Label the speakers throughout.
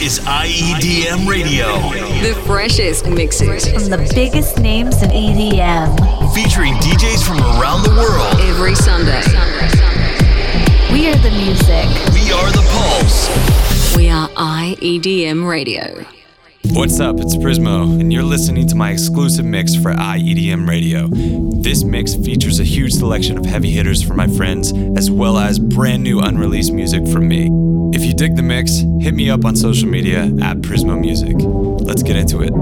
Speaker 1: is IEDM Radio.
Speaker 2: The freshest mixes
Speaker 3: from the biggest names in EDM.
Speaker 1: Featuring DJs from around the world.
Speaker 2: Every Sunday.
Speaker 3: We are the music.
Speaker 1: We are the pulse.
Speaker 2: We are IEDM Radio.
Speaker 4: What's up? It's Prismo, and you're listening to my exclusive mix for IEDM Radio. This mix features a huge selection of heavy hitters from my friends, as well as brand new unreleased music from me. If you dig the mix, hit me up on social media at Prismo Music. Let's get into it.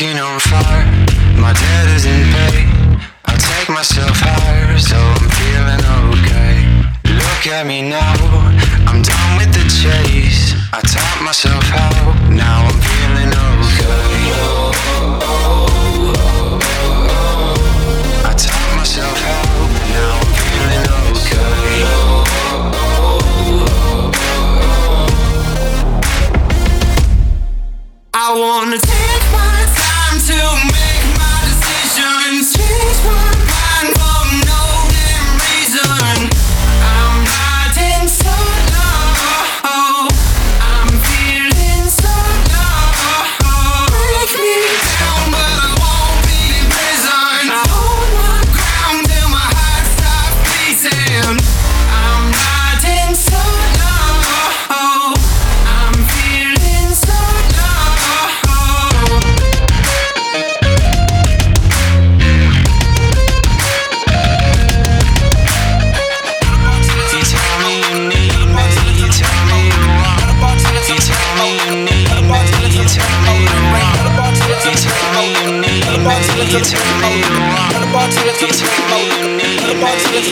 Speaker 5: Walking on fire. My debt is in pay. I take myself higher, so I'm feeling okay. Look at me now, I'm done with the chase. I taught myself how, now I'm feeling okay. I taught myself how, now I'm feeling okay. I wanna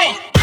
Speaker 6: party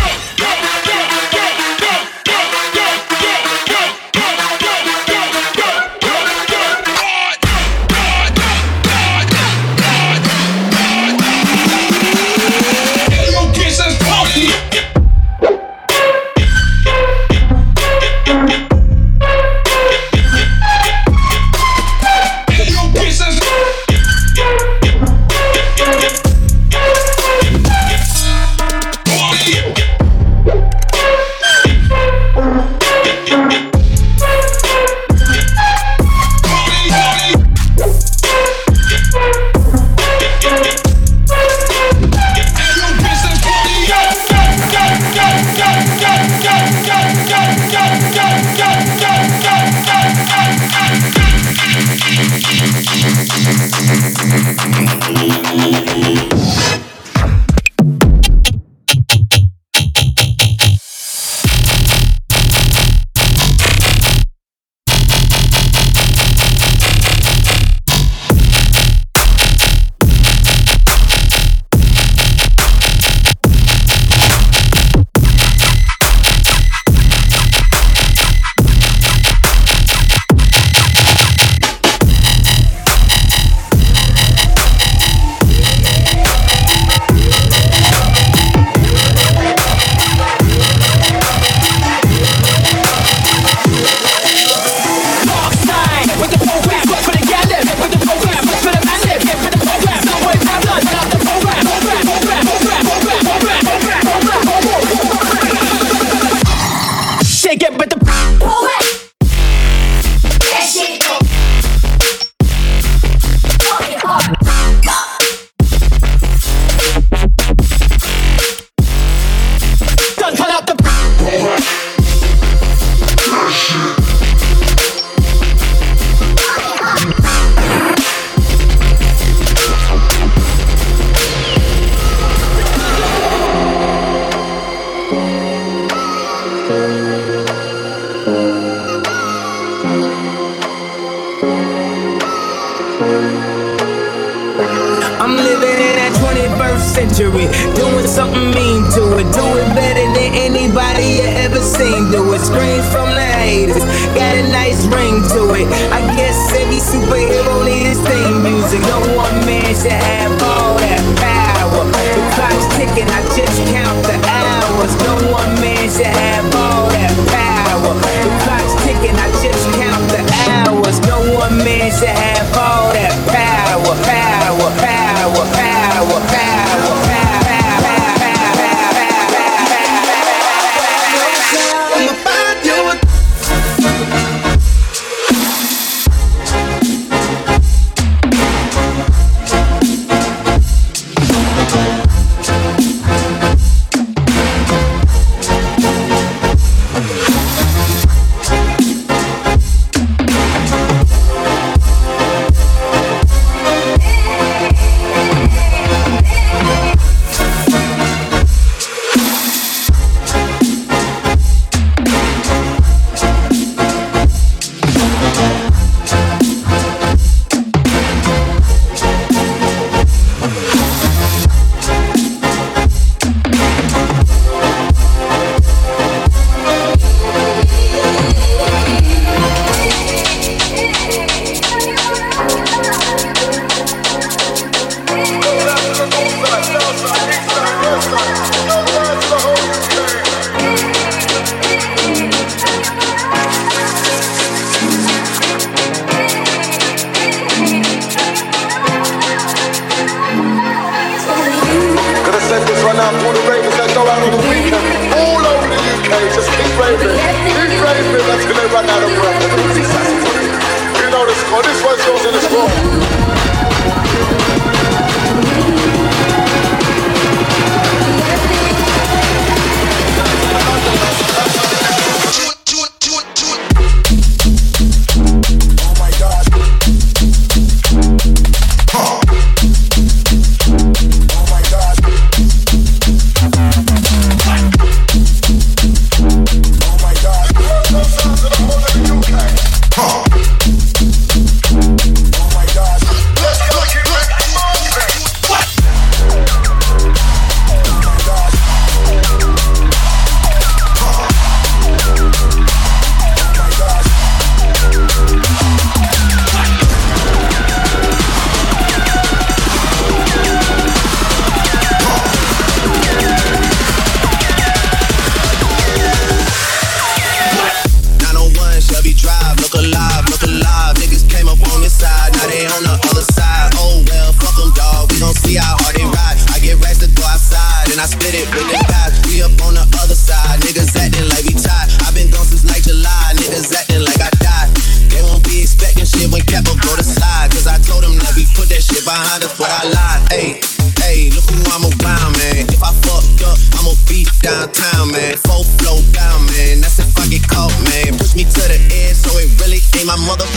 Speaker 7: man.
Speaker 8: Full flow bound, man. That's if I get caught, man. Push me to the edge, so it really ain't my
Speaker 9: motherfucker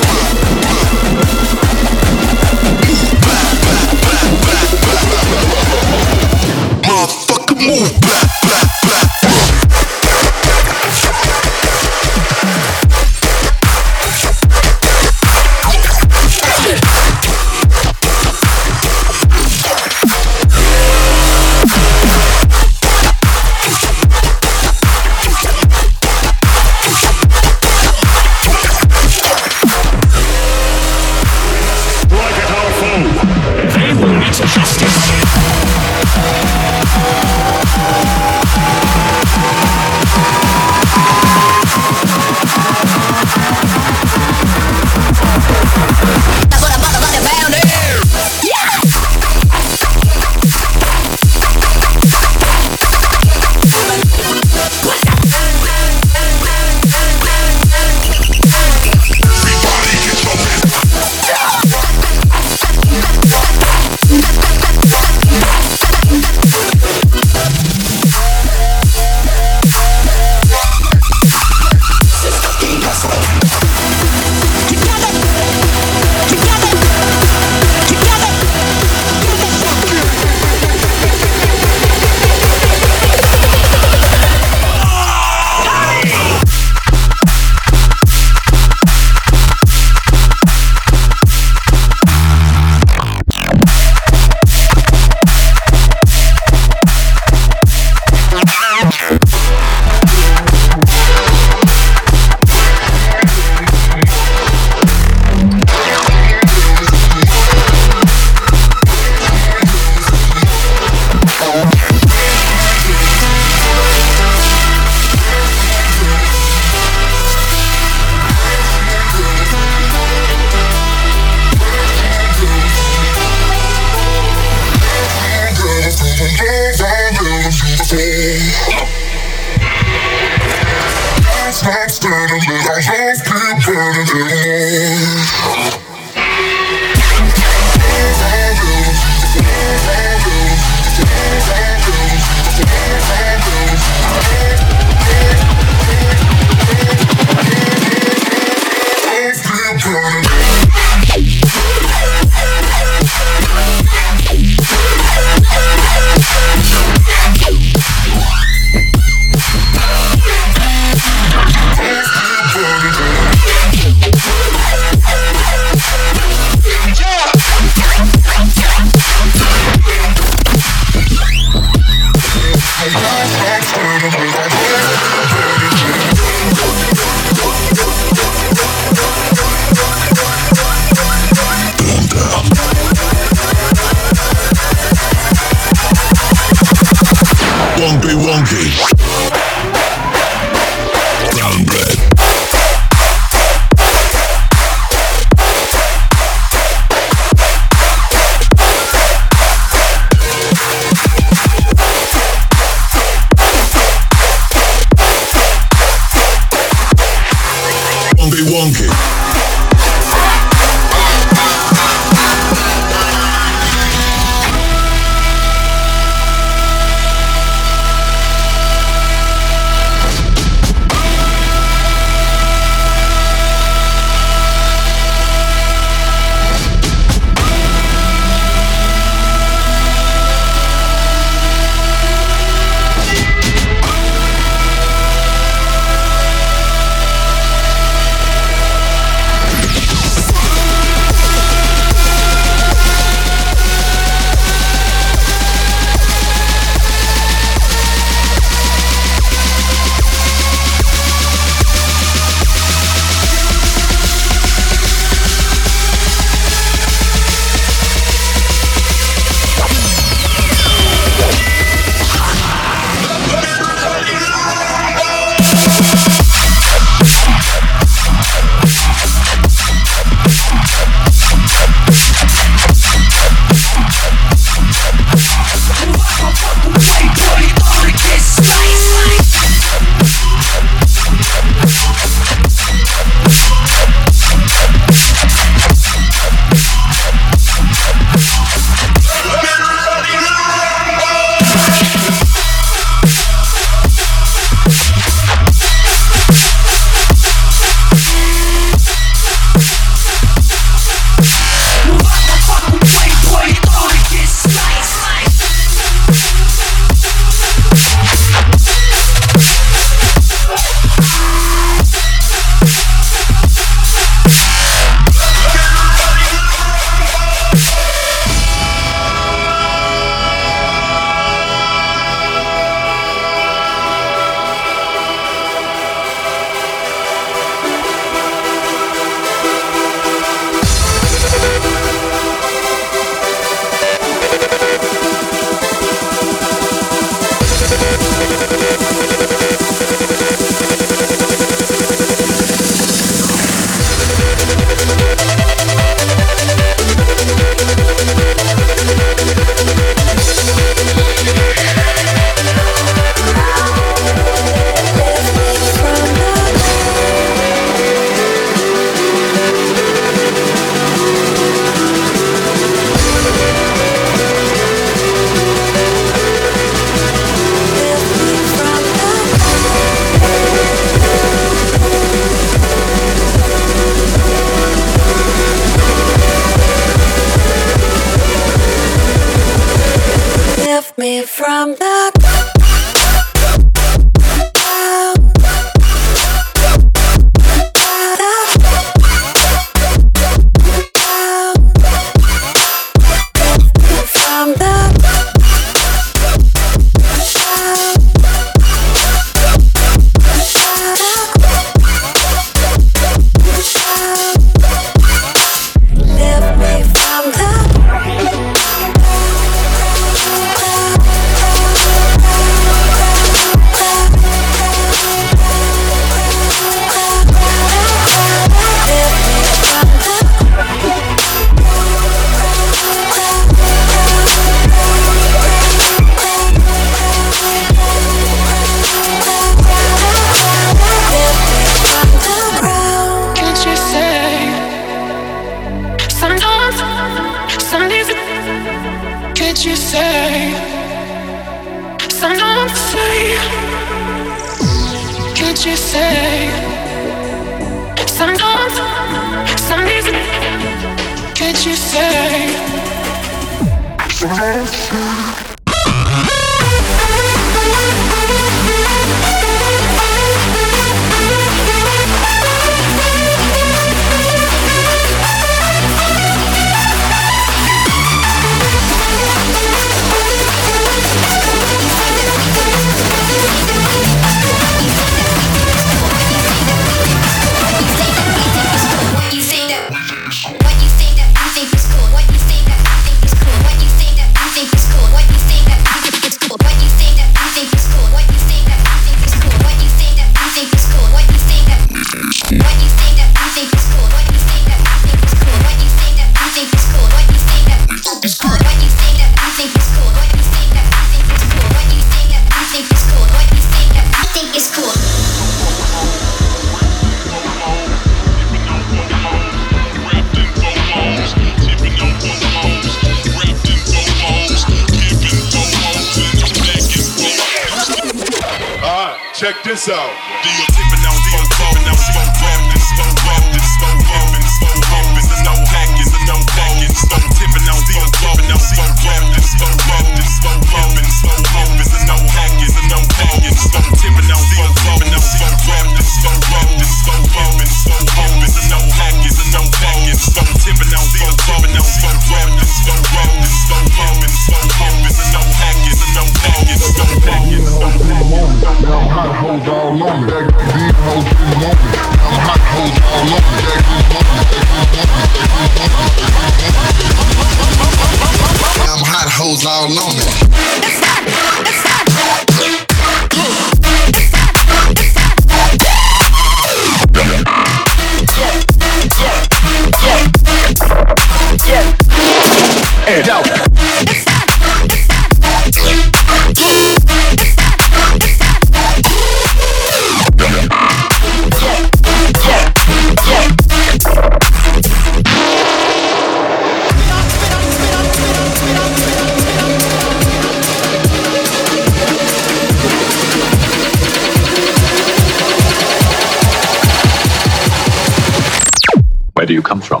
Speaker 10: you
Speaker 11: come from?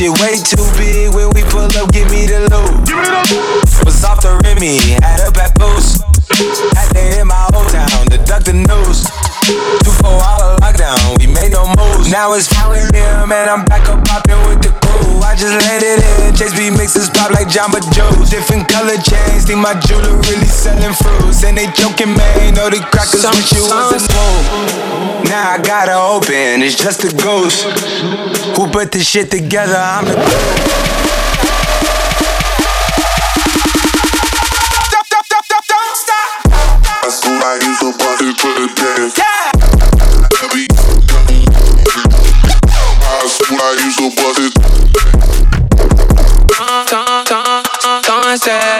Speaker 7: Shit way too big. When we pull up, give me the loot. Was off the Remy, had up at Boost. Had to hit my old town to duck the news. Two four hour lockdown, we made no moves. Now it's 4 a.m. and I'm back up popping just let it in. Chase B mixes pop like Jamba Joe's. Different color chains, think my jeweler really selling fruits. And they joking, man. Know the crackers wish you was a smoke. Now I gotta open, it's just a ghost. Who put this shit together? I'm the
Speaker 9: who